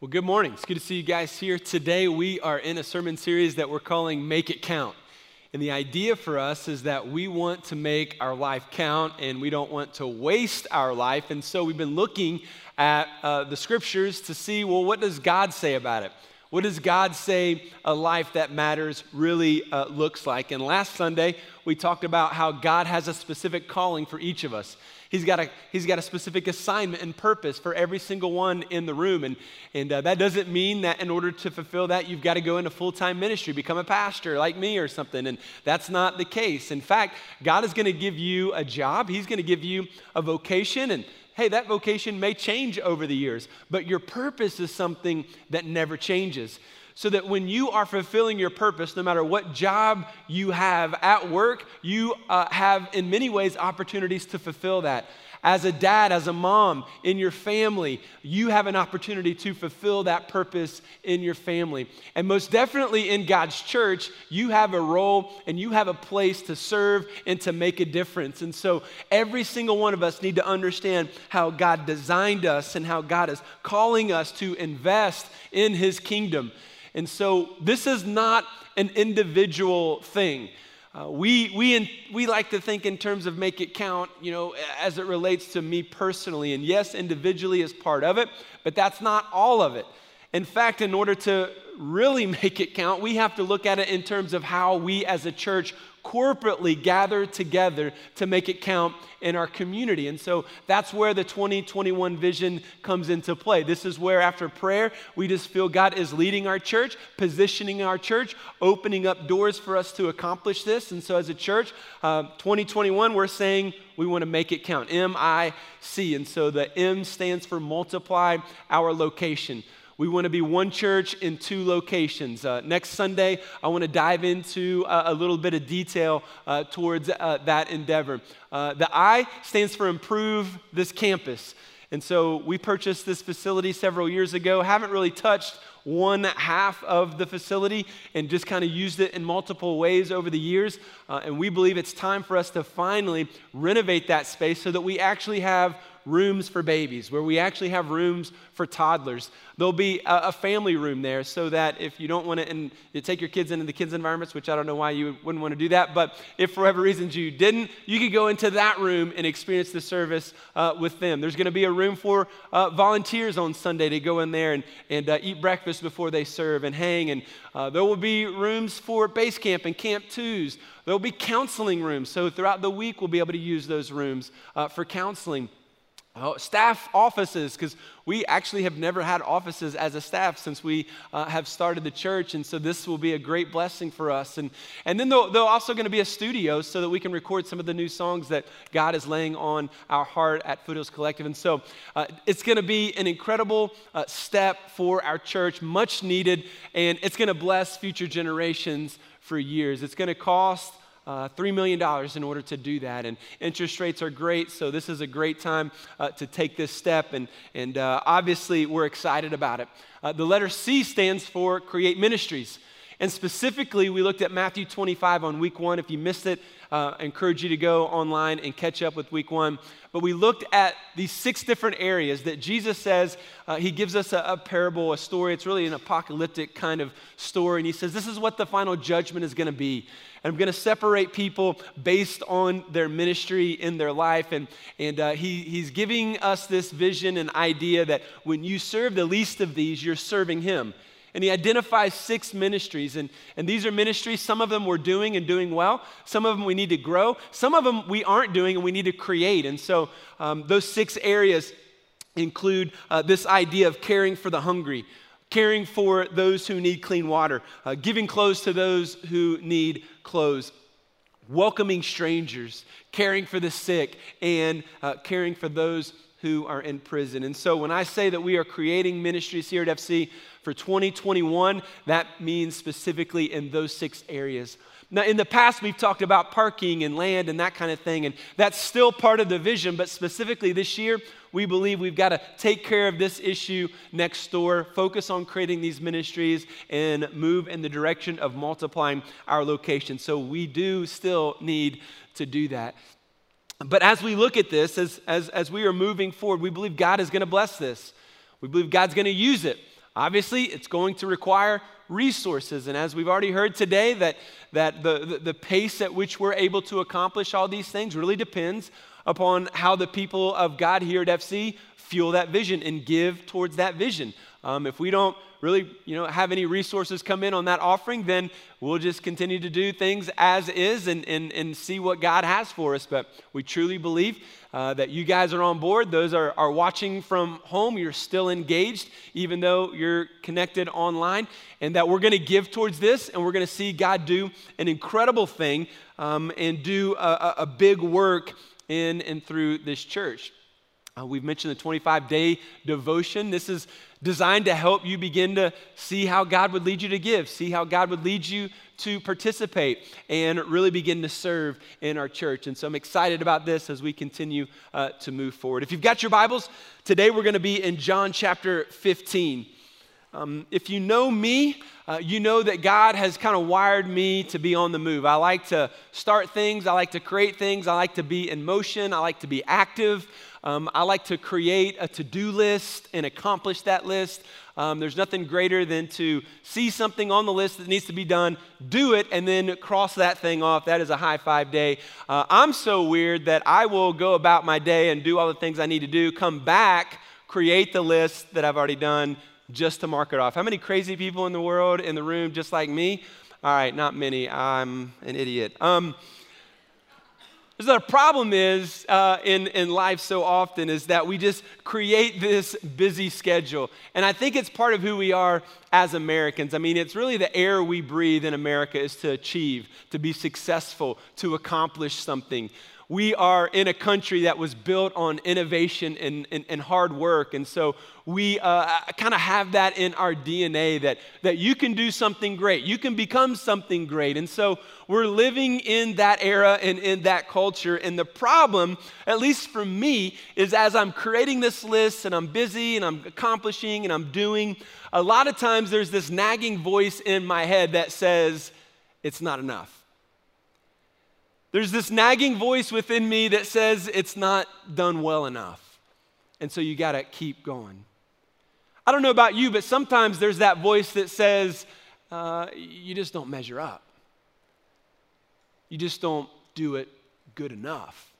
Well, good morning. It's good to see you guys here. Today, we are in a sermon series that we're calling Make It Count. And the idea for us is that we want to make our life count and we don't want to waste our life. And so we've been looking at uh, the scriptures to see, well, what does God say about it? What does God say a life that matters really uh, looks like? And last Sunday, we talked about how God has a specific calling for each of us. He's got a, he's got a specific assignment and purpose for every single one in the room. And, and uh, that doesn't mean that in order to fulfill that, you've got to go into full time ministry, become a pastor like me or something. And that's not the case. In fact, God is going to give you a job, He's going to give you a vocation. And hey, that vocation may change over the years, but your purpose is something that never changes so that when you are fulfilling your purpose, no matter what job you have at work, you uh, have in many ways opportunities to fulfill that. As a dad, as a mom, in your family, you have an opportunity to fulfill that purpose in your family. And most definitely in God's church, you have a role and you have a place to serve and to make a difference. And so every single one of us need to understand how God designed us and how God is calling us to invest in his kingdom. And so this is not an individual thing. Uh, we, we, in, we like to think in terms of make it count, you know, as it relates to me personally. And yes, individually is part of it, but that's not all of it. In fact, in order to really make it count, we have to look at it in terms of how we as a church corporately gather together to make it count in our community. And so that's where the 2021 vision comes into play. This is where, after prayer, we just feel God is leading our church, positioning our church, opening up doors for us to accomplish this. And so, as a church, uh, 2021, we're saying we want to make it count M I C. And so the M stands for multiply our location. We want to be one church in two locations. Uh, next Sunday, I want to dive into uh, a little bit of detail uh, towards uh, that endeavor. Uh, the I stands for improve this campus. And so we purchased this facility several years ago, haven't really touched one half of the facility and just kind of used it in multiple ways over the years. Uh, and we believe it's time for us to finally renovate that space so that we actually have rooms for babies, where we actually have rooms for toddlers. There'll be a, a family room there so that if you don't want to and you take your kids into the kids' environments, which I don't know why you wouldn't want to do that, but if for whatever reasons you didn't, you could go into that room and experience the service uh, with them. There's going to be a room for uh, volunteers on Sunday to go in there and, and uh, eat breakfast before they serve and hang. And uh, there will be rooms for base camp and camp twos. There will be counseling rooms. So throughout the week, we'll be able to use those rooms uh, for counseling. Oh, staff offices, because we actually have never had offices as a staff since we uh, have started the church. And so this will be a great blessing for us. And, and then there'll also going to be a studio so that we can record some of the new songs that God is laying on our heart at Foothills Collective. And so uh, it's going to be an incredible uh, step for our church, much needed, and it's going to bless future generations for years. It's going to cost uh, $3 million in order to do that. And interest rates are great, so this is a great time uh, to take this step. And, and uh, obviously, we're excited about it. Uh, the letter C stands for Create Ministries. And specifically, we looked at Matthew 25 on week one. If you missed it, uh, I encourage you to go online and catch up with week one. But we looked at these six different areas that Jesus says uh, he gives us a, a, parable, a story. It's really an apocalyptic kind of story. And he says, This is what the final judgment is going to be. And I'm going to separate people based on their ministry in their life. And, and uh, he, he's giving us this vision and idea that when you serve the least of these, you're serving him. And he identifies six ministries. And, and these are ministries, some of them we're doing and doing well. Some of them we need to grow. Some of them we aren't doing and we need to create. And so um, those six areas include uh, this idea of caring for the hungry, caring for those who need clean water, uh, giving clothes to those who need clothes, welcoming strangers, caring for the sick, and uh, caring for those who are in prison. And so when I say that we are creating ministries here at FC for 2021, that means specifically in those six areas. Now, in the past, we've talked about parking and land and that kind of thing, and that's still part of the vision, but specifically this year, we believe we've got to take care of this issue next door, focus on creating these ministries, and move in the direction of multiplying our location. So we do still need to do that. But as we look at this, as, as, as we are moving forward, we believe God is going to bless this. We believe God's going to use it. Obviously, it's going to require resources. And as we've already heard today, that, that the, the, the pace at which we're able to accomplish all these things really depends upon how the people of God here at FC fuel that vision and give towards that vision. Um, if we don't really, you know, have any resources come in on that offering, then we'll just continue to do things as is and, and, and see what God has for us. But we truly believe uh, that you guys are on board. Those are, are watching from home. You're still engaged, even though you're connected online, and that we're going to give towards this and we're going to see God do an incredible thing um, and do a, a big work in and through this church. Uh, we've mentioned the 25 day devotion. This is designed to help you begin to see how God would lead you to give, see how God would lead you to participate, and really begin to serve in our church. And so I'm excited about this as we continue uh, to move forward. If you've got your Bibles, today we're going to be in John chapter 15. Um, if you know me, uh, you know that God has kind of wired me to be on the move. I like to start things, I like to create things, I like to be in motion, I like to be active. Um, I like to create a to do list and accomplish that list. Um, there's nothing greater than to see something on the list that needs to be done, do it, and then cross that thing off. That is a high five day. Uh, I'm so weird that I will go about my day and do all the things I need to do, come back, create the list that I've already done just to mark it off. How many crazy people in the world in the room just like me? All right, not many. I'm an idiot. Um, so the problem is uh, in, in life so often is that we just create this busy schedule. And I think it's part of who we are as Americans. I mean, it's really the air we breathe in America is to achieve, to be successful, to accomplish something we are in a country that was built on innovation and, and, and hard work. And so we uh, kind of have that in our DNA that, that you can do something great, you can become something great. And so we're living in that era and in that culture. And the problem, at least for me, is as I'm creating this list and I'm busy and I'm accomplishing and I'm doing, a lot of times there's this nagging voice in my head that says, it's not enough. There's this nagging voice within me that says it's not done well enough. And so you got to keep going. I don't know about you, but sometimes there's that voice that says, uh, you just don't measure up. You just don't do it good enough.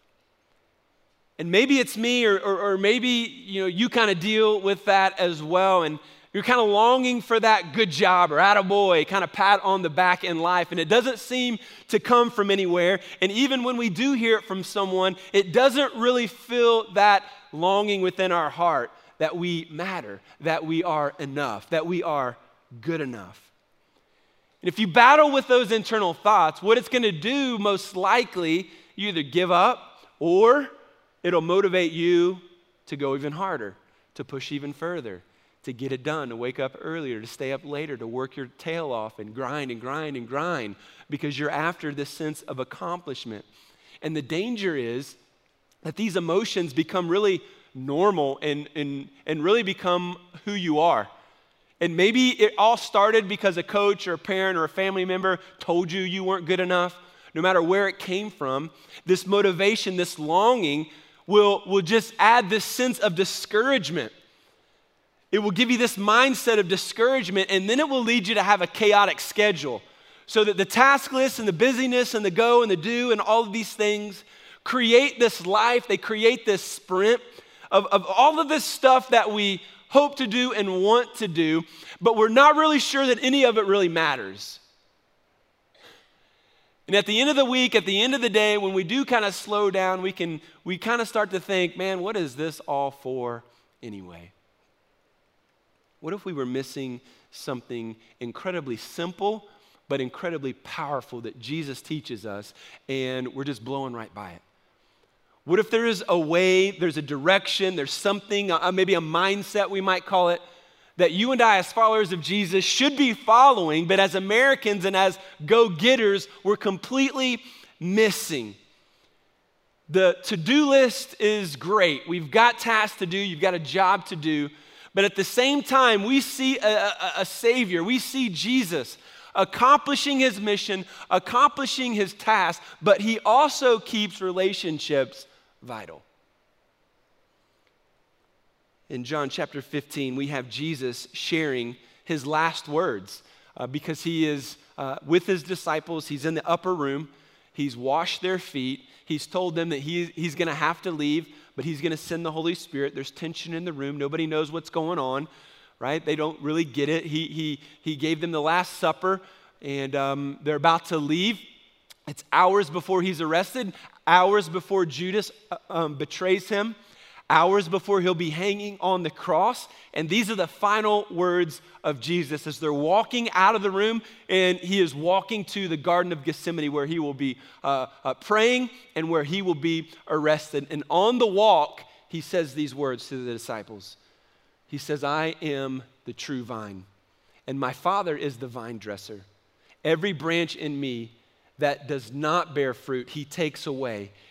And maybe it's me, or, or, or maybe you know you kind of deal with that as well. And you're kind of longing for that good job or attaboy, kind of pat on the back in life, and it doesn't seem to come from anywhere. And even when we do hear it from someone, it doesn't really fill that longing within our heart that we matter, that we are enough, that we are good enough. And if you battle with those internal thoughts, what it's going to do most likely, you either give up or it'll motivate you to go even harder, to push even further to get it done, to wake up earlier, to stay up later, to work your tail off and grind and grind and grind because you're after this sense of accomplishment. And the danger is that these emotions become really normal and, and, and really become who you are. And maybe it all started because a coach or a parent or a family member told you you weren't good enough. No matter where it came from, this motivation, this longing will, will just add this sense of discouragement it will give you this mindset of discouragement, and then it will lead you to have a chaotic schedule. So that the task list and the busyness and the go and the do and all of these things create this life, they create this sprint of, of all of this stuff that we hope to do and want to do, but we're not really sure that any of it really matters. And at the end of the week, at the end of the day, when we do kind of slow down, we can we kind of start to think, man, what is this all for anyway? What if we were missing something incredibly simple, but incredibly powerful that Jesus teaches us, and we're just blowing right by it? What if there is a way, there's a direction, there's something, uh, maybe a mindset we might call it, that you and I, as followers of Jesus, should be following, but as Americans and as go getters, we're completely missing? The to do list is great. We've got tasks to do, you've got a job to do, but at the same time, we see a, a, a Savior, we see Jesus accomplishing his mission, accomplishing his task, but he also keeps relationships vital. in John chapter 15, we have Jesus sharing his last words uh, because he is uh, with his disciples. He's in the upper room. He's washed their feet. He's told them that he, he's going to have to leave, but he's going to send the Holy Spirit. There's tension in the room. Nobody knows what's going on, right? They don't really get it. He, he, he gave them the Last Supper, and um, they're about to leave. It's hours before he's arrested, hours before Judas uh, um, betrays him hours before he'll be hanging on the cross. And these are the final words of Jesus as they're walking out of the room, and he is walking to the Garden of Gethsemane where he will be uh, uh, praying and where he will be arrested. And on the walk, he says these words to the disciples He says, I am the true vine, and my Father is the vine dresser. Every branch in me that does not bear fruit, he takes away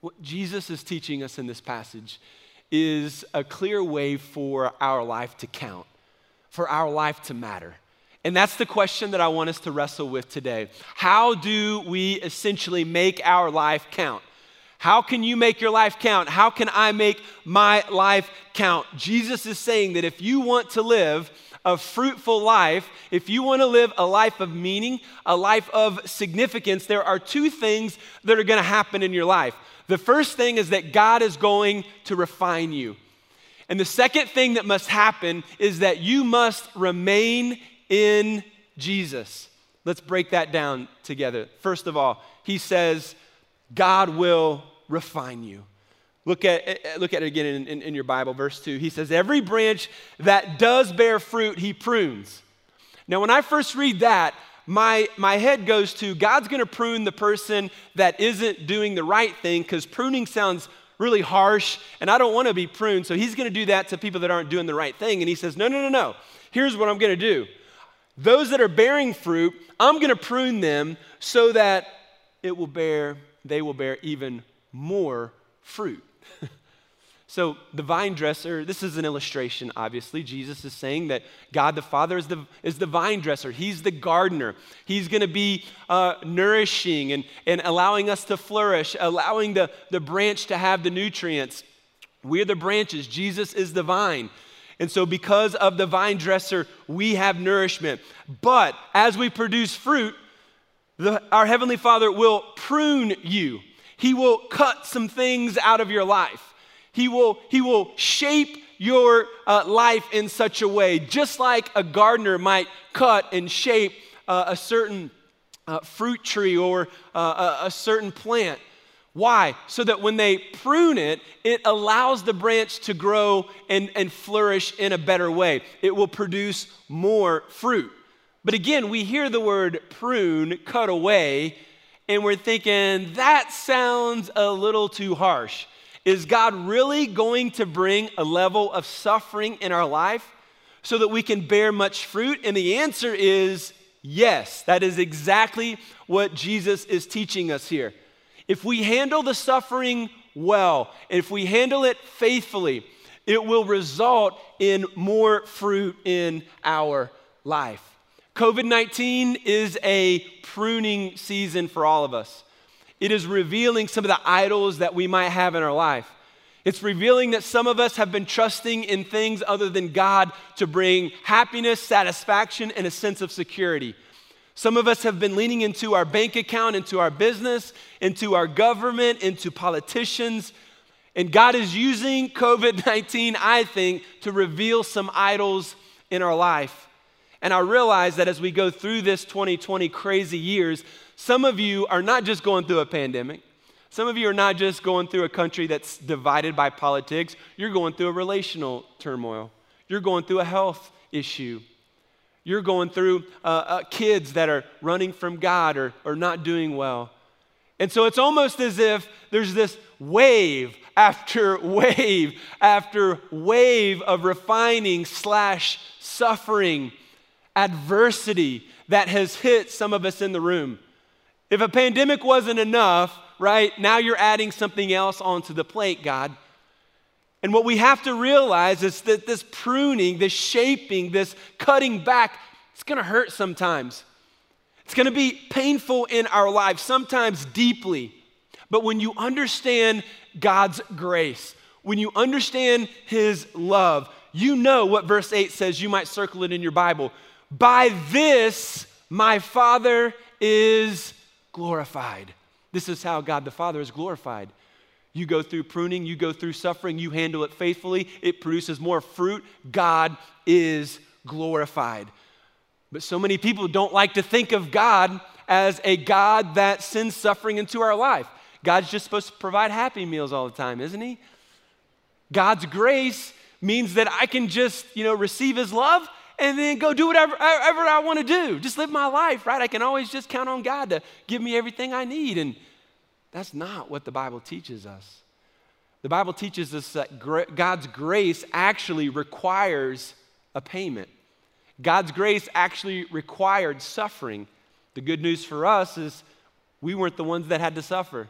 What Jesus is teaching us in this passage is a clear way for our life to count, for our life to matter. And that's the question that I want us to wrestle with today. How do we essentially make our life count? How can you make your life count? How can I make my life count? Jesus is saying that if you want to live a fruitful life, if you want to live a life of meaning, a life of significance, there are two things that are going to happen in your life. The first thing is that God is going to refine you. And the second thing that must happen is that you must remain in Jesus. Let's break that down together. First of all, he says, God will refine you. Look at, look at it again in, in, in, your Bible, verse 2. He says, Every branch that does bear fruit, he prunes. Now, when I first read that, my, my head goes to God's going to prune the person that isn't doing the right thing because pruning sounds really harsh and I don't want to be pruned. So he's going to do that to people that aren't doing the right thing. And he says, No, no, no, no. Here's what I'm going to do. Those that are bearing fruit, I'm going to prune them so that it will bear, they will bear even more fruit. So, the vine dresser, this is an illustration, obviously. Jesus is saying that God the Father is the, is the vine dresser. He's the gardener. He's going to be uh, nourishing and, and allowing us to flourish, allowing the, the branch to have the nutrients. We're the branches, Jesus is the vine. And so, because of the vine dresser, we have nourishment. But as we produce fruit, the, our Heavenly Father will prune you, He will cut some things out of your life. He will, he will shape your uh, life in such a way, just like a gardener might cut and shape uh, a certain uh, fruit tree or uh, a, a certain plant. Why? So that when they prune it, it allows the branch to grow and, and flourish in a better way. It will produce more fruit. But again, we hear the word prune, cut away, and we're thinking that sounds a little too harsh. Is God really going to bring a level of suffering in our life so that we can bear much fruit? And the answer is yes. That is exactly what Jesus is teaching us here. If we handle the suffering well, if we handle it faithfully, it will result in more fruit in our life. COVID 19 is a pruning season for all of us. It is revealing some of the idols that we might have in our life. It's revealing that some of us have been trusting in things other than God to bring happiness, satisfaction, and a sense of security. Some of us have been leaning into our bank account, into our business, into our government, into politicians. And God is using COVID 19, I think, to reveal some idols in our life. And I realize that as we go through this 2020 crazy years, some of you are not just going through a pandemic. Some of you are not just going through a country that's divided by politics, you're going through a relational turmoil. You're going through a health issue. You're going through uh, uh, kids that are running from God or, or not doing well. And so it's almost as if there's this wave after wave after wave of refining slash suffering, adversity that has hit some of us in the room. If a pandemic wasn't enough, right, now you're adding something else onto the plate, God. And what we have to realize is that this pruning, this shaping, this cutting back, it's gonna hurt sometimes. It's gonna be painful in our lives, sometimes deeply. But when you understand God's grace, when you understand His love, you know what verse 8 says. You might circle it in your Bible. By this, my Father is glorified. This is how God the Father is glorified. You go through pruning, you go through suffering, you handle it faithfully, it produces more fruit. God is glorified. But so many people don't like to think of God as a God that sends suffering into our life. God's just supposed to provide happy meals all the time, isn't he? God's grace means that I can just, you know, receive his love and then go do whatever, whatever I want to do. Just live my life, right? I can always just count on God to give me everything I need. And that's not what the Bible teaches us. The Bible teaches us that God's grace actually requires a payment. God's grace actually required suffering. The good news for us is we weren't the ones that had to suffer.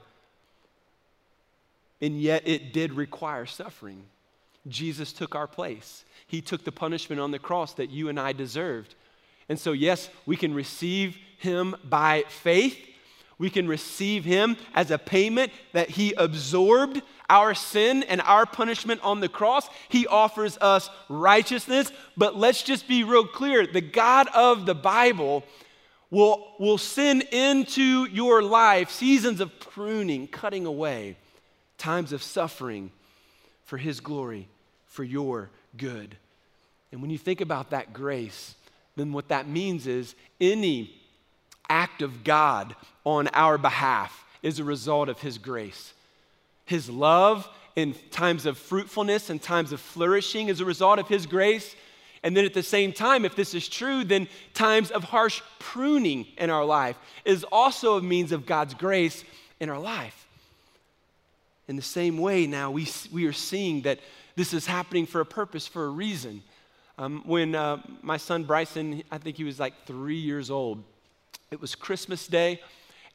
And yet it did require suffering. Jesus took our place. He took the punishment on the cross that you and I deserved. And so, yes, we can receive him by faith. We can receive him as a payment that he absorbed our sin and our punishment on the cross. He offers us righteousness. But let's just be real clear the God of the Bible will, will send into your life seasons of pruning, cutting away, times of suffering for his glory, for your good. And when you think about that grace, then what that means is any act of God on our behalf is a result of His grace. His love in times of fruitfulness and times of flourishing is a result of His grace. And then at the same time, if this is true, then times of harsh pruning in our life is also a means of God's grace in our life. In the same way, now we, we are seeing that this is happening for a purpose, for a reason. Um, when uh, my son Bryson, I think he was like three years old, it was Christmas Day,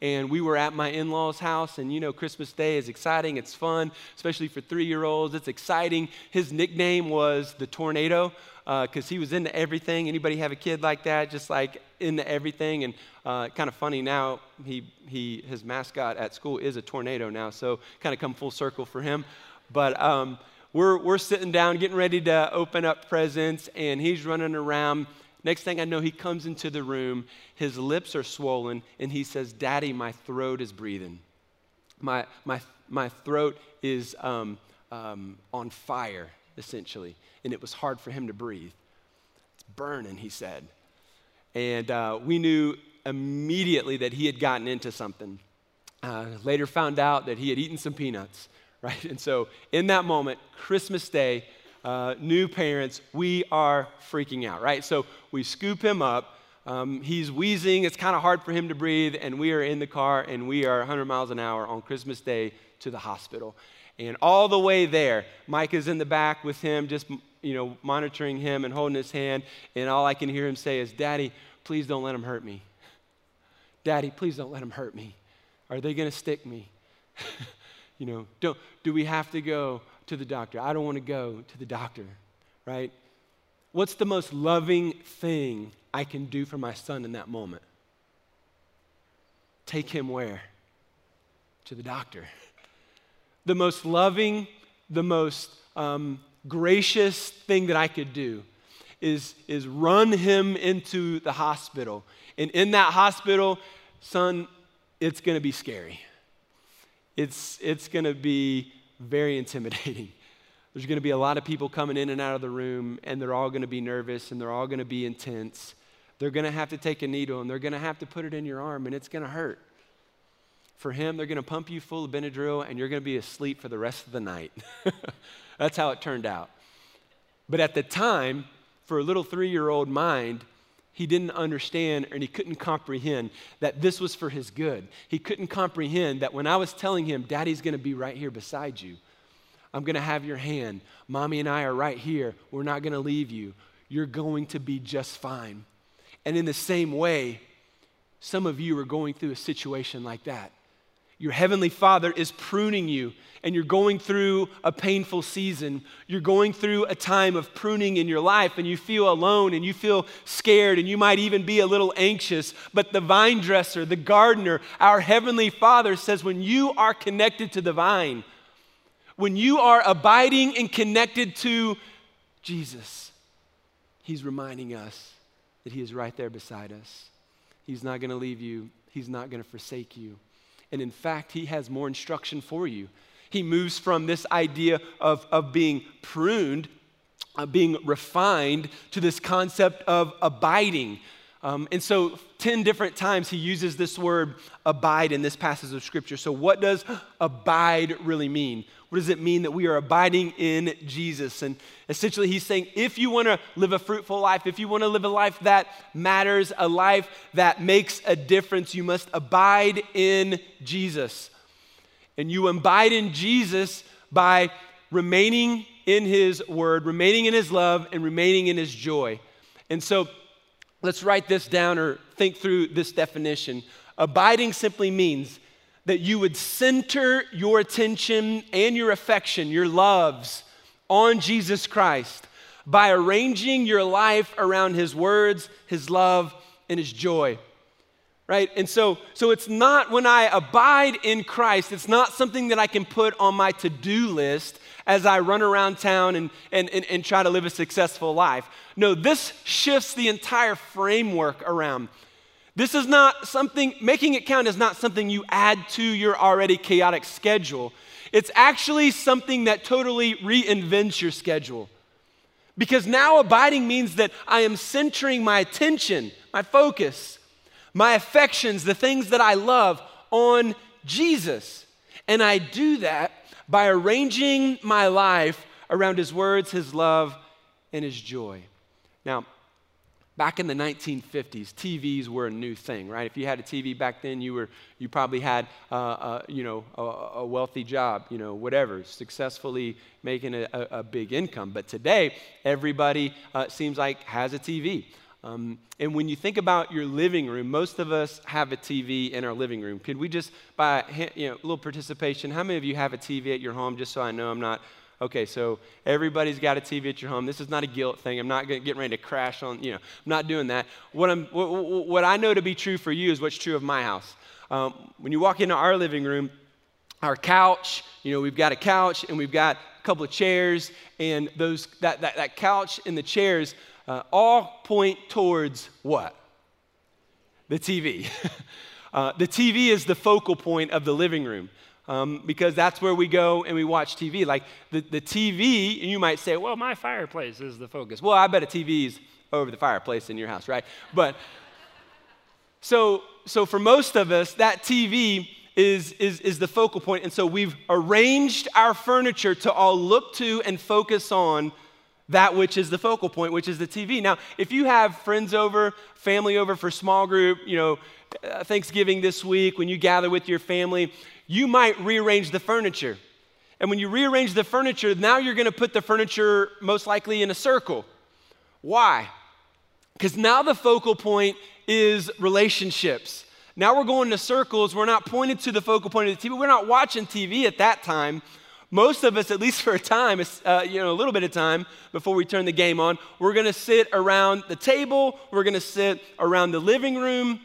and we were at my in law's house. And you know, Christmas Day is exciting, it's fun, especially for three year olds. It's exciting. His nickname was the Tornado because uh, he was into everything. Anybody have a kid like that, just like into everything? And uh, kind of funny now, he, he, his mascot at school is a tornado now, so kind of come full circle for him. But um, we're, we're sitting down, getting ready to open up presents, and he's running around. Next thing I know, he comes into the room. His lips are swollen, and he says, Daddy, my throat is breathing. My, my, my throat is um, um, on fire, essentially, and it was hard for him to breathe. It's burning, he said. And uh, we knew immediately that he had gotten into something. Uh, later found out that he had eaten some peanuts right? And so, in that moment, Christmas Day, uh, new parents, we are freaking out, right? So, we scoop him up. Um, he's wheezing. It's kind of hard for him to breathe. And we are in the car and we are 100 miles an hour on Christmas Day to the hospital. And all the way there, Mike is in the back with him, just, you know, monitoring him and holding his hand. And all I can hear him say is, Daddy, please don't let him hurt me. Daddy, please don't let him hurt me. Are they going to stick me? You know, do do we have to go to the doctor. I don't want to go to the doctor, right? What's the most loving thing I can do for my son in that moment? Take him where? To the doctor. The most loving, the most um, gracious thing that I could do is, is run him into the hospital. And in that hospital, son, it's going to be scary. It's, it's going to be very intimidating. There's going to be a lot of people coming in and out of the room, and they're all going to be nervous and they're all going to be intense. They're going to have to take a needle and they're going to have to put it in your arm, and it's going to hurt. For him, they're going to pump you full of Benadryl, and you're going to be asleep for the rest of the night. That's how it turned out. But at the time, for a little three year old mind, he didn't understand and he couldn't comprehend that this was for his good. He couldn't comprehend that when I was telling him, Daddy's to be right here beside you, I'm to have your hand. Mommy and I are right here. We're not to leave you. You're going to be just fine. And in the same way, some of you are going through a situation like that. Your heavenly Father is pruning you, and you're going through a painful season. You're going through a time of pruning in your life, and you feel alone and you feel scared, and you might even be a little anxious. But the vine dresser, the gardener, our heavenly Father says, when you are connected to the vine, when you are abiding and connected to Jesus, He's reminding us that He is right there beside us. He's not going to leave you, He's not going to forsake you. And in fact, He has more instruction for you. He moves from this idea of, of being pruned, uh, being refined, to this concept of abiding. Um, and so, 10 different times he uses this word abide in this passage of scripture. So, what does abide really mean? What does it mean that we are abiding in Jesus? And essentially, he's saying if you want to live a fruitful life, if you want to live a life that matters, a life that makes a difference, you must abide in Jesus. And you abide in Jesus by remaining in his word, remaining in his love, and remaining in his joy. And so, let's write this down or think through this definition. Abiding simply means that you would center your attention and your affection, your loves, on Jesus Christ by arranging your life around His words, His love, and His joy. Right? And so, so it's not when I abide in Christ, it's not something that I can put on my to do list as I run around town and, and, and, and try to live a successful life. No, this shifts the entire framework around this is not something, making it count is not something you add to your already chaotic schedule. It's actually something that totally reinvents your schedule. Because now abiding means that I am centering my attention, my focus, my affections, the things that I love on Jesus. And I do that by arranging my life around His words, His love, and His joy. Now, Back in the 1950s, TVs were a new thing, right? If you had a TV back then, you were you probably had uh, uh, you know a, a, wealthy job, you know whatever, successfully making a, a big income. But today, everybody uh, seems like has a TV. Um, and when you think about your living room, most of us have a TV in our living room. Could we just, by you know, a little participation, how many of you have a TV at your home? Just so I know I'm not Okay, so everybody's got a TV at your home. This is not a guilt thing. I'm not getting ready to crash on, you know, I'm not doing that. What, I'm, what, what I know to be true for you is what's true of my house. Um, when you walk into our living room, our couch, you know, we've got a couch and we've got a couple of chairs, and those, that, that, that couch and the chairs uh, all point towards what? The TV. uh, the TV is the focal point of the living room um, because that's where we go and we watch TV. Like the, the TV, and you might say, well, my fireplace is the focus. Well, I bet a TV's over the fireplace in your house, right? But so, so for most of us, that TV is, is, is the focal point. And so we've arranged our furniture to all look to and focus on that which is the focal point, which is the TV. Now, if you have friends over, family over for small group, you know, uh, Thanksgiving this week, when you gather with your family, you might rearrange the furniture. And when you rearrange the furniture, now you're going to put the furniture most likely in a circle. Why? Because now the focal point is relationships. Now we're going to circles. We're not pointed to the focal point of the TV. We're not watching TV at that time, most of us, at least for a time, uh, you know, a little bit of time before we turn the game on, we're going to sit around the table, we're going to sit around the living room,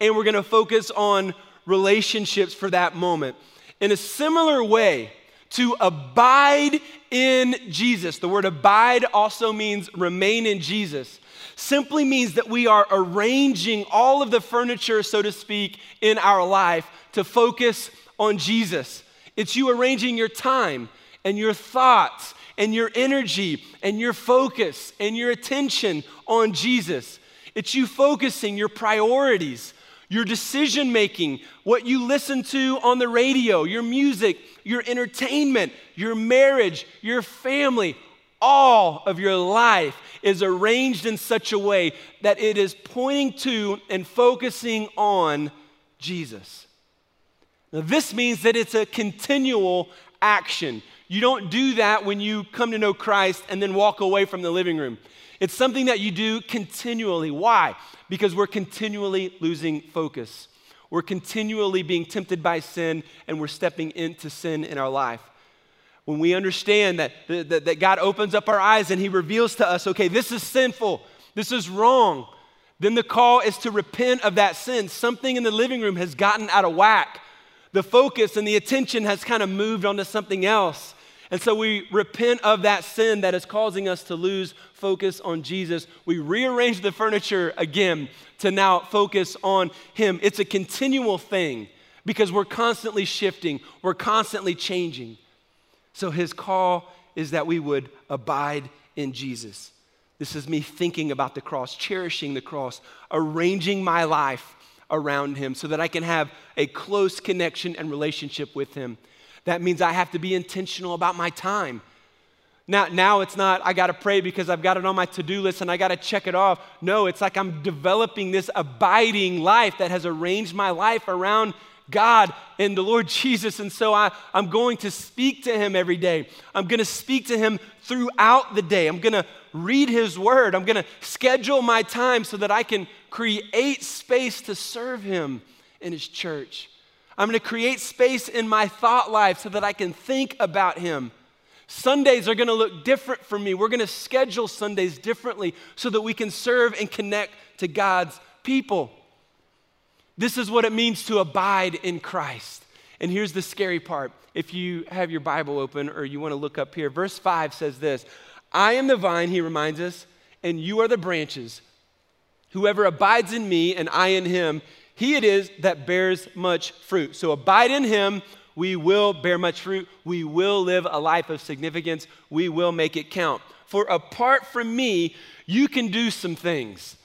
and we're going to focus on relationships for that moment. In a similar way, to abide in Jesus, the word abide also means remain in Jesus, simply means that we are arranging all of the furniture, so to speak, in our life to focus on Jesus. It's you arranging your time and your thoughts and your energy and your focus and your attention on Jesus. It's you focusing your priorities, your decision making, what you listen to on the radio, your music, your entertainment, your marriage, your family. All of your life is arranged in such a way that it is pointing to and focusing on Jesus. Now, this means that it's a continual action. You don't do that when you come to know Christ and then walk away from the living room. It's something that you do continually. Why? Because we're continually losing focus. We're continually being tempted by sin and we're stepping into sin in our life. When we understand that, that, that God opens up our eyes and He reveals to us, okay, this is sinful, this is wrong, then the call is to repent of that sin. Something in the living room has gotten out of whack the focus and the attention has kind of moved onto something else. And so we repent of that sin that is causing us to lose focus on Jesus. We rearrange the furniture again to now focus on Him. It's a continual thing because we're constantly shifting, we're constantly changing. So His call is that we would abide in Jesus. This is me thinking about the cross, cherishing the cross, arranging my life around him so that I can have a close connection and relationship with him. That means I have to be intentional about my time. Now, now it's not, I got to pray because I've got it on my to do list and I got to check it off. No, it's like I'm developing this abiding life that has arranged my life around God and the Lord Jesus. And so I, I'm going to speak to Him every day. I'm going to speak to Him throughout the day. I'm going to read His Word. I'm going to schedule my time so that I can create space to serve Him in His church. I'm going to create space in my thought life so that I can think about Him. Sundays are going to look different for me. We're going to schedule Sundays differently so that we can serve and connect to God's people. This is what it means to abide in Christ. And here's the scary part. If you have your Bible open or you want to look up here, verse 5 says this I am the vine, he reminds us, and you are the branches. Whoever abides in me and I in him, he it is that bears much fruit. So abide in him, we will bear much fruit. We will live a life of significance. We will make it count. For apart from me, you can do some things.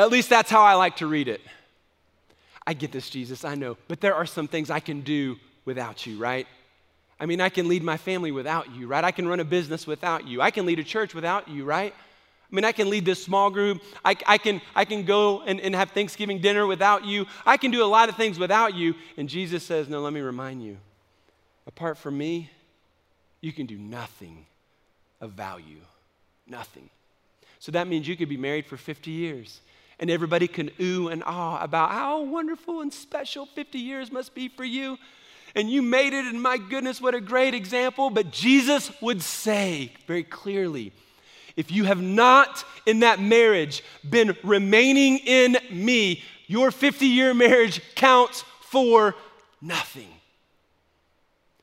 At least that's how I like to read it. I get this, Jesus, I know, but there are some things I can do without you, right? I mean, I can lead my family without you, right? I can run a business without you. I can lead a church without you, right? I mean, I can lead this small group. I, I can, I can go and, and have Thanksgiving dinner without you. I can do a lot of things without you. And Jesus says, No, let me remind you apart from me, you can do nothing of value. Nothing. So that means you could be married for 50 years and everybody can ooh and ah about how wonderful and special 50 years must be for you. And you made it, and my goodness, what a great example. But Jesus would say very clearly, if you have not in that marriage been remaining in me, your 50 year marriage counts for nothing.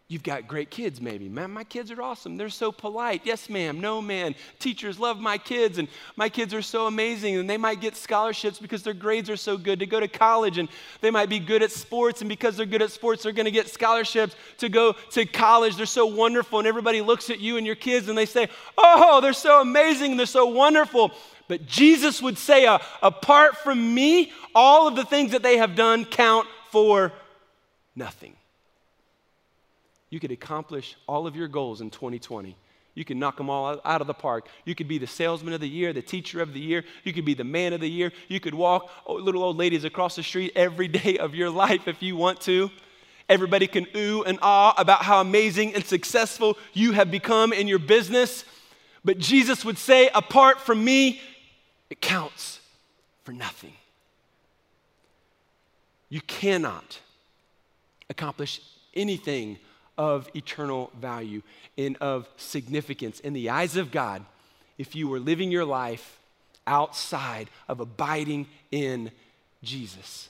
You've got great kids, maybe. Man, my kids are awesome. They're so polite. Yes, ma'am. No, man. Teachers love my kids, and my kids are so amazing. And they might get scholarships because their grades are so good to go to college, and they might be good at sports. And because they're good at sports, they're going to get scholarships to go to college. They're so wonderful. And everybody looks at you and your kids and they say, Oh, they're so amazing. They're so wonderful. But Jesus would say, uh, Apart from me, all of the things that they have done count for nothing. You could accomplish all of your goals in 2020. You could knock them all out of the park. You could be the salesman of the year, the teacher of the year. You could be the man of the year. You could walk little old ladies across the street every day of your life if you want to. Everybody can ooh and ah about how amazing and successful you have become in your business. But Jesus would say, apart from me, it counts for nothing. You cannot accomplish anything of eternal value and of significance in the eyes of God if you were living your life outside of abiding in Jesus.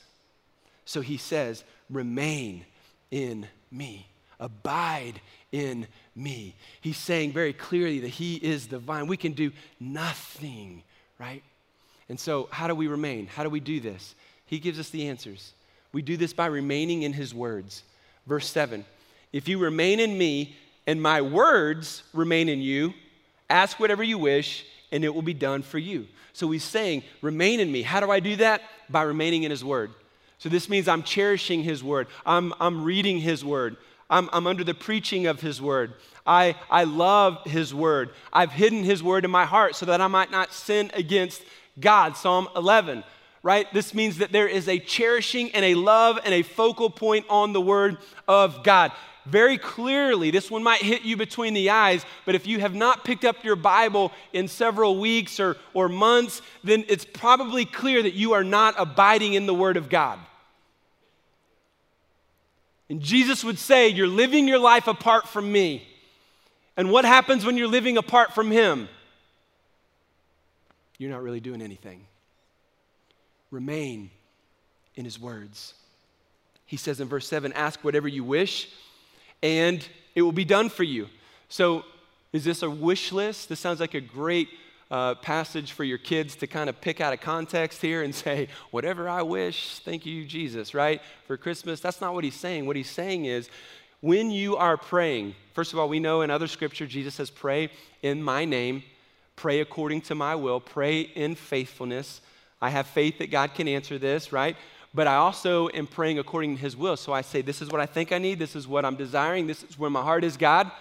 So he says, remain in me, abide in me. He's saying very clearly that he is the vine. We can do nothing, right? And so, how do we remain? How do we do this? He gives us the answers. We do this by remaining in his words. Verse 7 If you remain in me and my words remain in you, ask whatever you wish and it will be done for you. So he's saying, Remain in me. How do I do that? By remaining in his word. So this means I'm cherishing his word, I'm, I'm reading his word, I'm, I'm under the preaching of his word. I, I love his word. I've hidden his word in my heart so that I might not sin against God. Psalm 11 right? This means that there is a cherishing and a love and a focal point on the Word of God. Very clearly, this one might hit you between the eyes, but if you have not picked up your Bible in several weeks or, or months, then it's probably clear that you are not abiding in the Word of God. And Jesus would say, You're living your life apart from me. And what happens when you're living apart from Him? You're not really doing anything remain in his words. He says in verse 7 ask whatever you wish, and it will be done for you. So, is this a wish list? This sounds like a great uh, passage for your kids to kind of pick out of context here and say, whatever I wish, thank you, Jesus, right? For Christmas. That's not what he's saying. What he's saying is, when you are praying, first of all, we know in other scripture, Jesus says, pray in my name, pray according to my will, pray in faithfulness. I have faith that God can answer this, right? But I also am praying according to His will. So I say, This is what I think I need. This is what I'm desiring. This is where my heart is, God.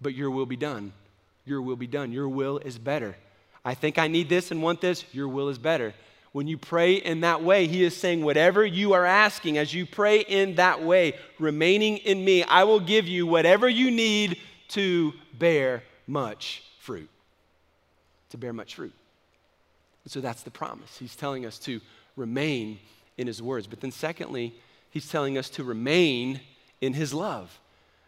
But your will be done. Your will be done. Your will is better. I think I need this and want this. Your will is better. When you pray in that way, He is saying, Whatever you are asking, as you pray in that way, remaining in me, I will give you whatever you need to bear much fruit. To bear much fruit. So that's the promise. He's telling us to remain in his words. But then, secondly, he's telling us to remain in his love.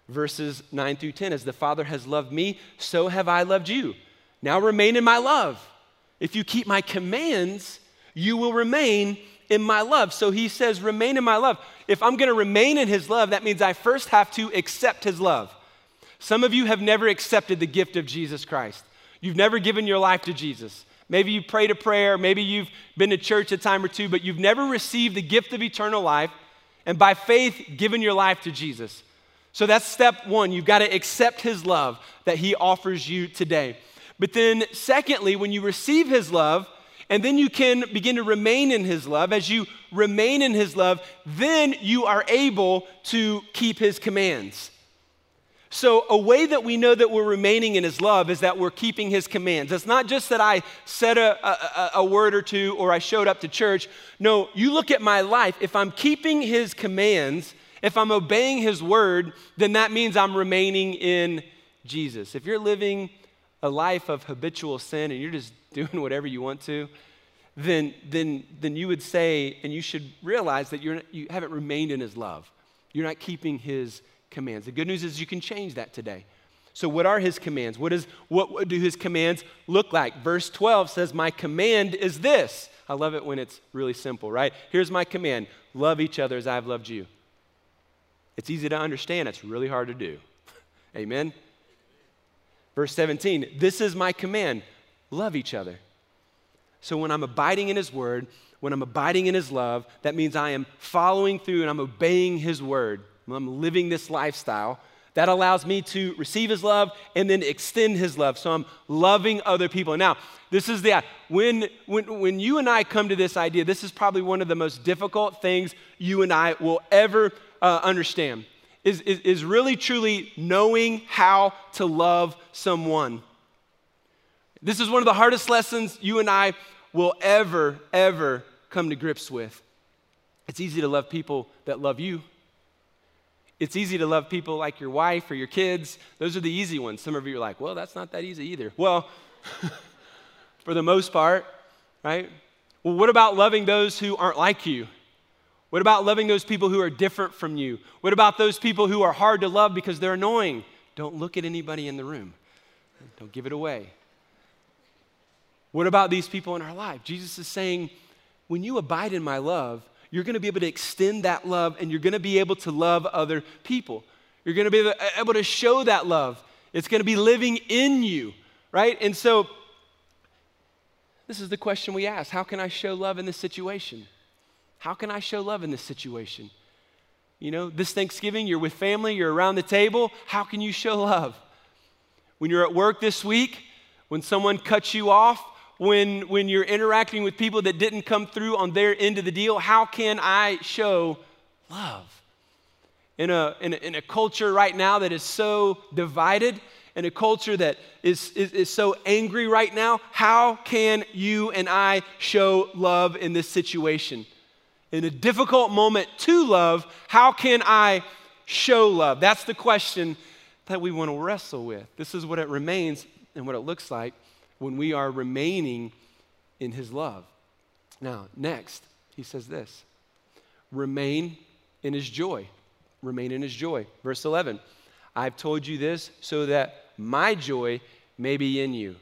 Verses 9 through 10 As the Father has loved me, so have I loved you. Now remain in my love. If you keep my commands, you will remain in my love. So he says, remain in my love. If I'm going to remain in his love, that means I first have to accept his love. Some of you have never accepted the gift of Jesus Christ. You've never given your life to Jesus. Maybe you prayed a prayer, maybe you've been to church a time or two, but you've never received the gift of eternal life and by faith given your life to Jesus. So that's step one. You've got to accept his love that he offers you today. But then, secondly, when you receive his love, and then you can begin to remain in his love. As you remain in his love, then you are able to keep his commands. So, a way that we know that we're remaining in His love is that we're keeping His commands. It's not just that I said a, a, a, word or two or I showed up to church. No, you look at my life. If I'm keeping His commands, if I'm obeying His word, then that means I'm remaining in Jesus. If you're living a life of habitual sin and you're just doing whatever you want to, then, then, then you would say, and you should realize that you're, you haven't remained in His love. You're not keeping His commands. The good news is you can change that today. So, what are his commands? What, is, what do his commands look like? Verse 12 says, My command is this. I love it when it's really simple, right? Here's my command love each other as I've loved you. It's easy to understand, it's really hard to do. Amen? Verse 17, this is my command love each other. So, when I'm abiding in his word, when I'm abiding in his love, that means I am following through and I'm obeying his word. I'm living this lifestyle that allows me to receive his love and then extend his love. So I'm loving other people. Now, this is the when when when you and I come to this idea, this is probably one of the most difficult things you and I will ever uh, understand. Is, is, is really truly knowing how to love someone. This is one of the hardest lessons you and I will ever, ever come to grips with. It's easy to love people that love you. It's easy to love people like your wife or your kids. Those are the easy ones. Some of you are like, well, that's not that easy either. Well, for the most part, right? Well, what about loving those who aren't like you? What about loving those people who are different from you? What about those people who are hard to love because they're annoying? Don't look at anybody in the room. Don't give it away. What about these people in our life? Jesus is saying, when you abide in my love, you're going to be able to extend that love and you're going to be able to love other people. You're going to be able to show that love. It's going to be living in you, right? And so, this is the question we ask How can I show love in this situation? How can I show love in this situation? You know, this Thanksgiving, you're with family, you're around the table. How can you show love? When you're at work this week, when someone cuts you off, when, when you're interacting with people that didn't come through on their end of the deal, how can I show love? In a, in a, in a culture right now that is so divided, in a culture that is, is, is so angry right now, how can you and I show love in this situation? In a difficult moment to love, how can I show love? That's the question that we want to wrestle with. This is what it remains and what it looks like when we are remaining in his love. Now, next, he says this remain in his joy. Remain in his joy. Verse 11 I've told you this so that my joy may be in you.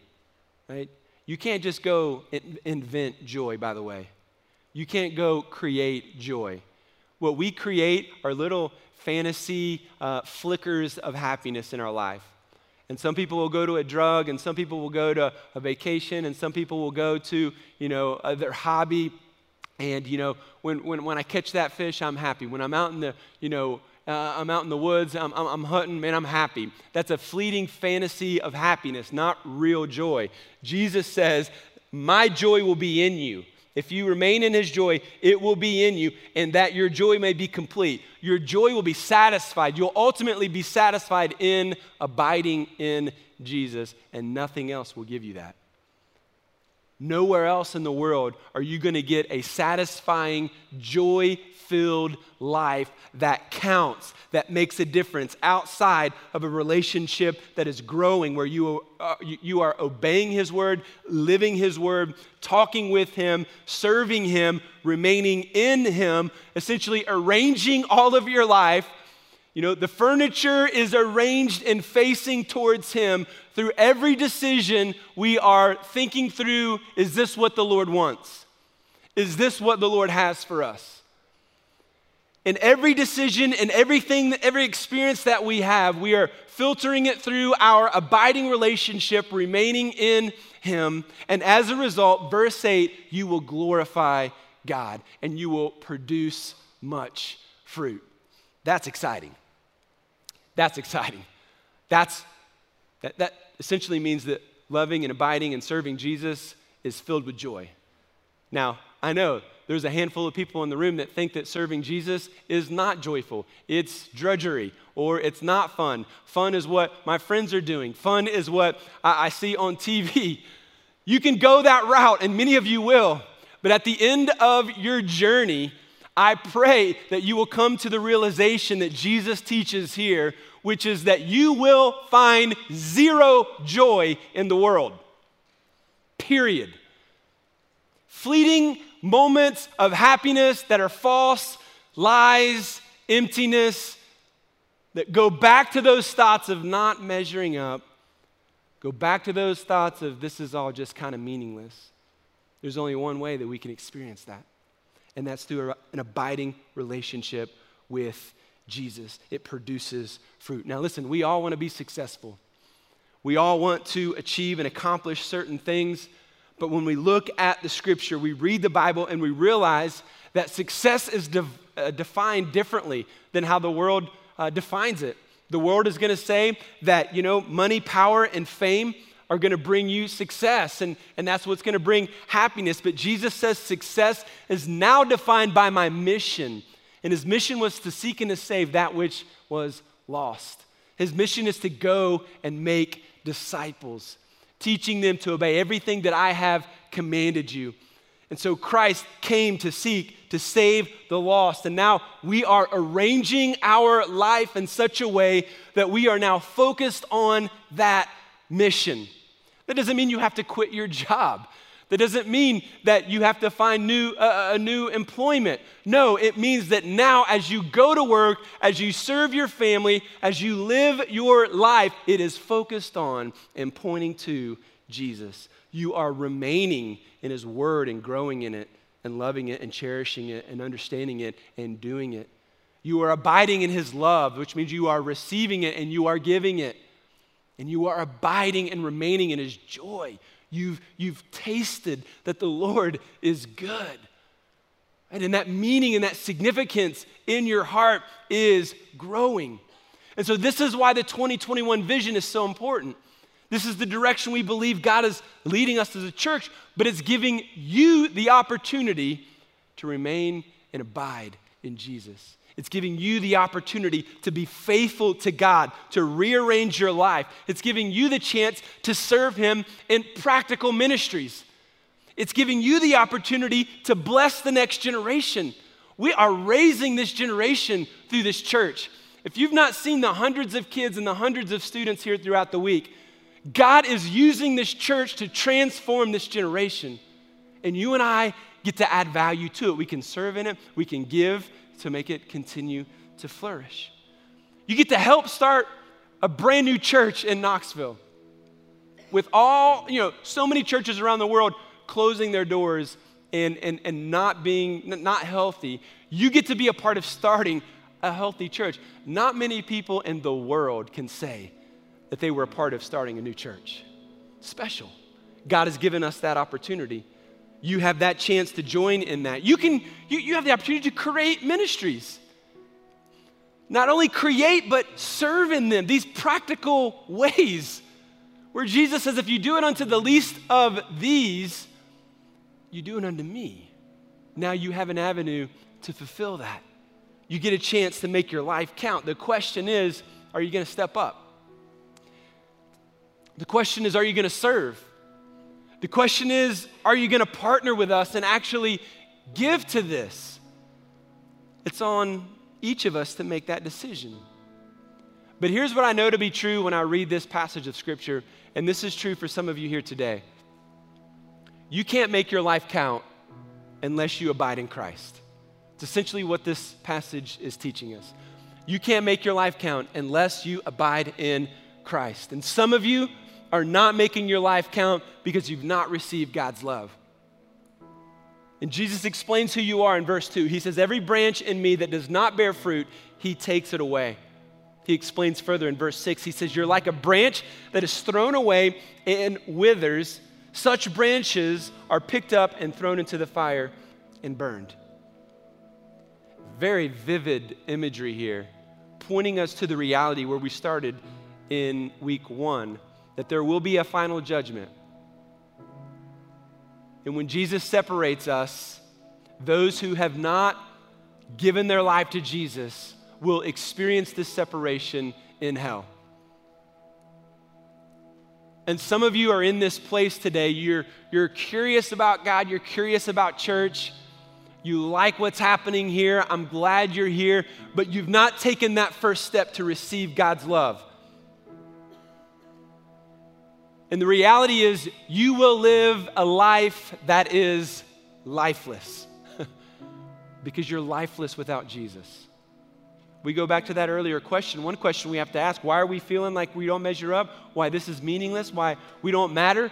Right? You can't just go invent joy, by the way. You can't go create joy. What we create are little fantasy uh, flickers of happiness in our life. And some people will go to a drug, and some people will go to a vacation, and some people will go to, you know, uh, their hobby. And, you know, when, when, when I catch that fish, I'm happy. When I'm out in the, you know, uh, I'm out in the woods, I'm, I'm, I'm hunting, man, I'm happy. That's a fleeting fantasy of happiness, not real joy. Jesus says, My joy will be in you. If you remain in his joy, it will be in you, and that your joy may be complete. Your joy will be satisfied. You'll ultimately be satisfied in abiding in Jesus, and nothing else will give you that. Nowhere else in the world are you going to get a satisfying, joy filled life that counts, that makes a difference outside of a relationship that is growing, where you are, uh, you are obeying His word, living His word, talking with Him, serving Him, remaining in Him, essentially arranging all of your life. You know, the furniture is arranged and facing towards Him through every decision we are thinking through is this what the Lord wants? Is this what the Lord has for us? In every decision and everything, every experience that we have, we are filtering it through our abiding relationship, remaining in Him. And as a result, verse 8, you will glorify God and you will produce much fruit. That's exciting. That's exciting. That's, that, that essentially means that loving and abiding and serving Jesus is filled with joy. Now, I know there's a handful of people in the room that think that serving Jesus is not joyful. It's drudgery or it's not fun. Fun is what my friends are doing, fun is what I, I see on TV. You can go that route, and many of you will. But at the end of your journey, I pray that you will come to the realization that Jesus teaches here, which is that you will find zero joy in the world. Period. Fleeting moments of happiness that are false, lies, emptiness, that go back to those thoughts of not measuring up, go back to those thoughts of this is all just kind of meaningless. There's only one way that we can experience that, and that's through an abiding relationship with Jesus. It produces fruit. Now, listen, we all want to be successful. We all want to achieve and accomplish certain things. But when we look at the scripture, we read the Bible and we realize that success is de- uh, defined differently than how the world uh, defines it. The world is going to say that, you know, money, power, and fame are going to bring you success, and, and that's what's going to bring happiness. But Jesus says success is now defined by my mission. And his mission was to seek and to save that which was lost. His mission is to go and make disciples teaching them to obey everything that I have commanded you. And so Christ came to seek to save the lost. And now we are arranging our life in such a way that we are now focused on that mission. That doesn't mean you have to quit your job. That doesn't mean that you have to find new, uh, a new employment. No, it means that now, as you go to work, as you serve your family, as you live your life, it is focused on and pointing to Jesus. You are remaining in His Word and growing in it and loving it and cherishing it and understanding it and doing it. You are abiding in His love, which means you are receiving it and you are giving it. And you are abiding and remaining in His joy. You've, you've tasted that the Lord is good. And in that meaning and that significance in your heart is growing. And so, this is why the 2021 vision is so important. This is the direction we believe God is leading us as a church, but it's giving you the opportunity to remain and abide in Jesus. It's giving you the opportunity to be faithful to God, to rearrange your life. It's giving you the chance to serve Him in practical ministries. It's giving you the opportunity to bless the next generation. We are raising this generation through this church. If you've not seen the hundreds of kids and the hundreds of students here throughout the week, God is using this church to transform this generation. And you and I get to add value to it. We can serve in it, we can give, to make it continue to flourish. You get to help start a brand new church in Knoxville. With all, you know, so many churches around the world closing their doors and, and, and not being not healthy, you get to be a part of starting a healthy church. Not many people in the world can say that they were a part of starting a new church. Special. God has given us that opportunity you have that chance to join in that. You can you, you have the opportunity to create ministries. Not only create, but serve in them, these practical ways where Jesus says, if you do it unto the least of these, you do it unto me. Now you have an avenue to fulfill that. You get a chance to make your life count. The question is, are you going to step up? The question is, are you going to serve? The question is are you going to partner with us and actually give to this? It's on each of us to make that decision. But here's what I know to be true when I read this passage of Scripture, and this is true for some of you here today. You can't make your life count unless you abide in Christ. It's essentially what this passage is teaching us. You can't make your life count unless you abide in Christ. And some of you, are not making your life count because you've not received God's love. And Jesus explains who you are in verse 2. He says, Every branch in me that does not bear fruit, he takes it away. He explains further in verse 6. He says, You're like a branch that is thrown away and withers. Such branches are picked up and thrown into the fire and burned. Very vivid imagery here, pointing us to the reality where we started in week one that there will be a final judgment. And when Jesus separates us, those who have not given their life to Jesus will experience this separation in hell. And some of you are in this place today. You're, you're curious about God, you're curious about church, you like what's happening here. I'm glad you're here, but you've not taken that first step to receive God's love. And the reality is, you will live a life that is lifeless because you're lifeless without Jesus. We go back to that earlier question. One question we have to ask why are we feeling like we don't measure up? Why this is meaningless? Why we don't matter?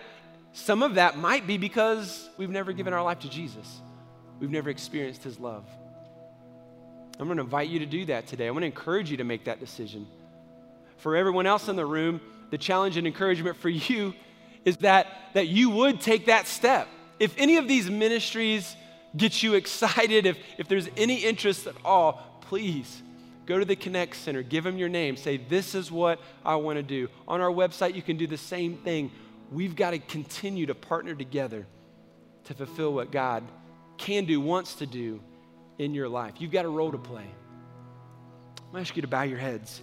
Some of that might be because we've never given our life to Jesus, we've never experienced His love. I'm going to invite you to do that today. I'm going to encourage you to make that decision. For everyone else in the room, the challenge and encouragement for you is that, that you would take that step. If any of these ministries get you excited, if, if there's any interest at all, please go to the Connect Center, give them your name, say, This is what I want to do. On our website, you can do the same thing. We've got to continue to partner together to fulfill what God can do, wants to do in your life. You've got a role to play. I'm going to ask you to bow your heads.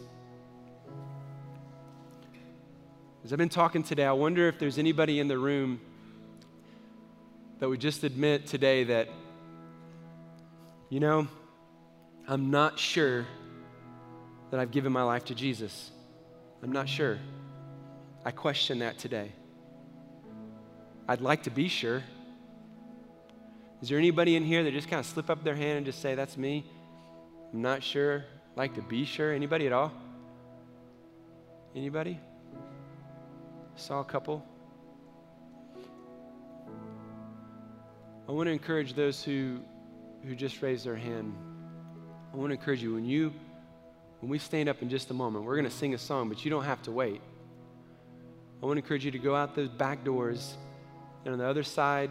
As I've been talking today, I wonder if there's anybody in the room that would just admit today that, you know, I'm not sure that I've given my life to Jesus. I'm not sure. I question that today. I'd like to be sure. Is there anybody in here that just kind of slip up their hand and just say, That's me? I'm not sure. Like to be sure. Anybody at all? Anybody? Saw a couple. I want to encourage those who, who just raised their hand. I want to encourage you when you when we stand up in just a moment, we're going to sing a song, but you don't have to wait. I want to encourage you to go out those back doors, and on the other side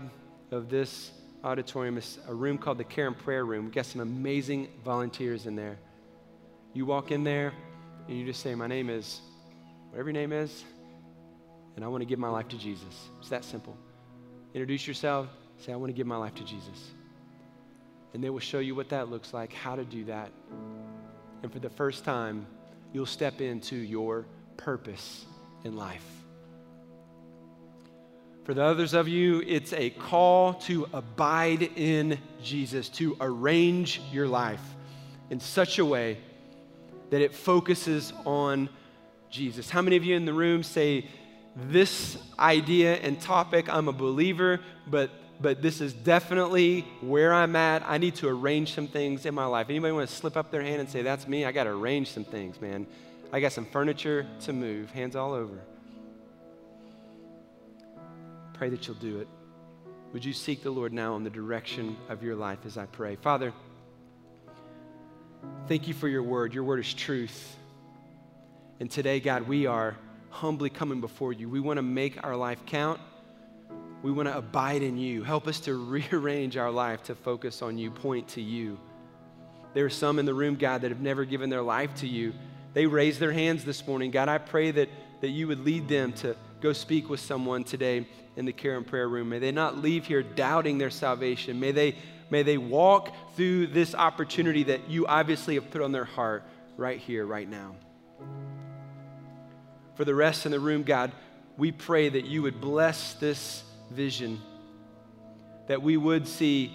of this auditorium is a room called the Care and Prayer Room. We've got some amazing volunteers in there. You walk in there, and you just say, My name is whatever your name is, and I want to give my life to Jesus. It's that simple. Introduce yourself, say, I want to give my life to Jesus. And they will show you what that looks like, how to do that. And for the first time, you'll step into your purpose in life. For the others of you, it's a call to abide in Jesus, to arrange your life in such a way that it focuses on Jesus. How many of you in the room say, This idea and topic, I'm a believer, but but this is definitely where I'm at. I need to arrange some things in my life. Anybody want to slip up their hand and say, That's me? I got to arrange some things, man. I got some furniture to move, hands all over. Pray that you'll do it. Would you seek the Lord now in the direction of your life as I pray? Father, thank you for your word. Your word is truth. And today, God, we are humbly coming before you. We want to make our life count. We want to abide in you. Help us to rearrange our life to focus on you, point to you. There are some in the room, God, that have never given their life to you. They raised their hands this morning. God, I pray that, that you would lead them to go speak with someone today in the care and prayer room. May they not leave here doubting their salvation. May they, may they walk through this opportunity that you obviously have put on their heart right here, right now. For the rest in the room, God, we pray that you would bless this vision, that we would see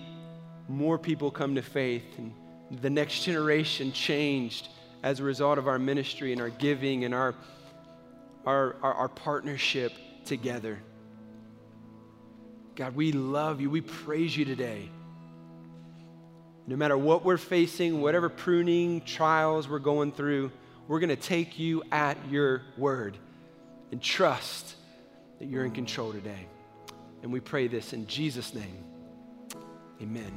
more people come to faith and the next generation changed as a result of our ministry and our giving and our, our, our, our partnership together. God, we love you. We praise you today. No matter what we're facing, whatever pruning trials we're going through, we're going to take you at your word and trust that you're in control today. And we pray this in Jesus' name. Amen.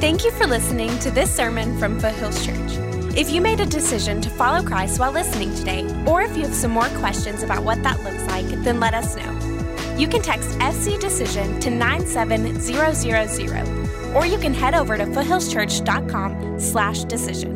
Thank you for listening to this sermon from Foothills Church. If you made a decision to follow Christ while listening today, or if you have some more questions about what that looks like, then let us know. You can text FC Decision to 97000, or you can head over to foothillschurch.com slash decision.